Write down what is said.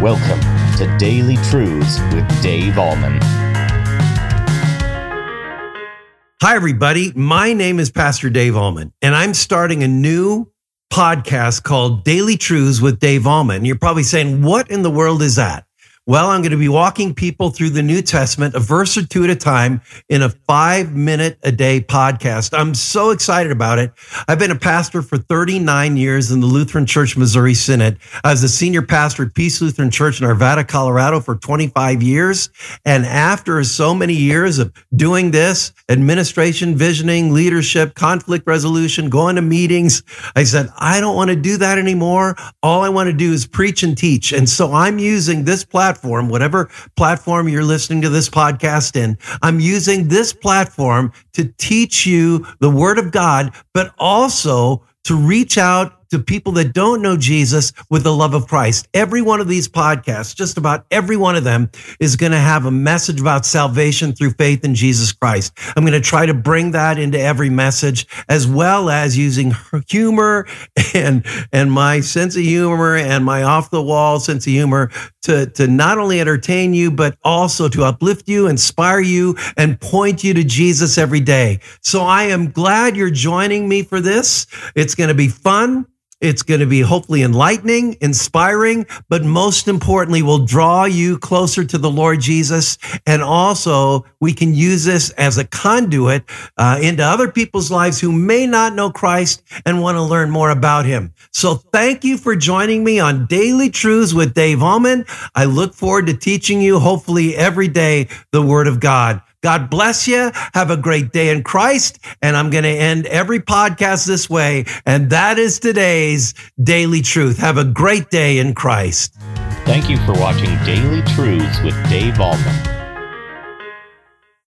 Welcome to Daily Truths with Dave Ahlman. Hi, everybody. My name is Pastor Dave Ahlman, and I'm starting a new podcast called Daily Truths with Dave Ahlman. You're probably saying, What in the world is that? Well, I'm going to be walking people through the New Testament, a verse or two at a time in a five minute a day podcast. I'm so excited about it. I've been a pastor for 39 years in the Lutheran Church Missouri Synod. I was the senior pastor at Peace Lutheran Church in Arvada, Colorado for 25 years. And after so many years of doing this, administration, visioning, leadership, conflict resolution, going to meetings, I said, I don't want to do that anymore. All I want to do is preach and teach. And so I'm using this platform platform, whatever platform you're listening to this podcast in, I'm using this platform to teach you the word of God, but also to reach out to people that don't know Jesus with the love of Christ. Every one of these podcasts, just about every one of them is going to have a message about salvation through faith in Jesus Christ. I'm going to try to bring that into every message as well as using humor and, and my sense of humor and my off the wall sense of humor to, to not only entertain you, but also to uplift you, inspire you, and point you to Jesus every day. So I am glad you're joining me for this. It's going to be fun. It's going to be hopefully enlightening, inspiring, but most importantly, will draw you closer to the Lord Jesus. And also, we can use this as a conduit uh, into other people's lives who may not know Christ and want to learn more about him. So thank you for joining me on Daily Truths with Dave Ahlman. I look forward to teaching you, hopefully, every day, the Word of God. God bless you. Have a great day in Christ. And I'm going to end every podcast this way. And that is today's Daily Truth. Have a great day in Christ. Thank you for watching Daily Truths with Dave Ahlman.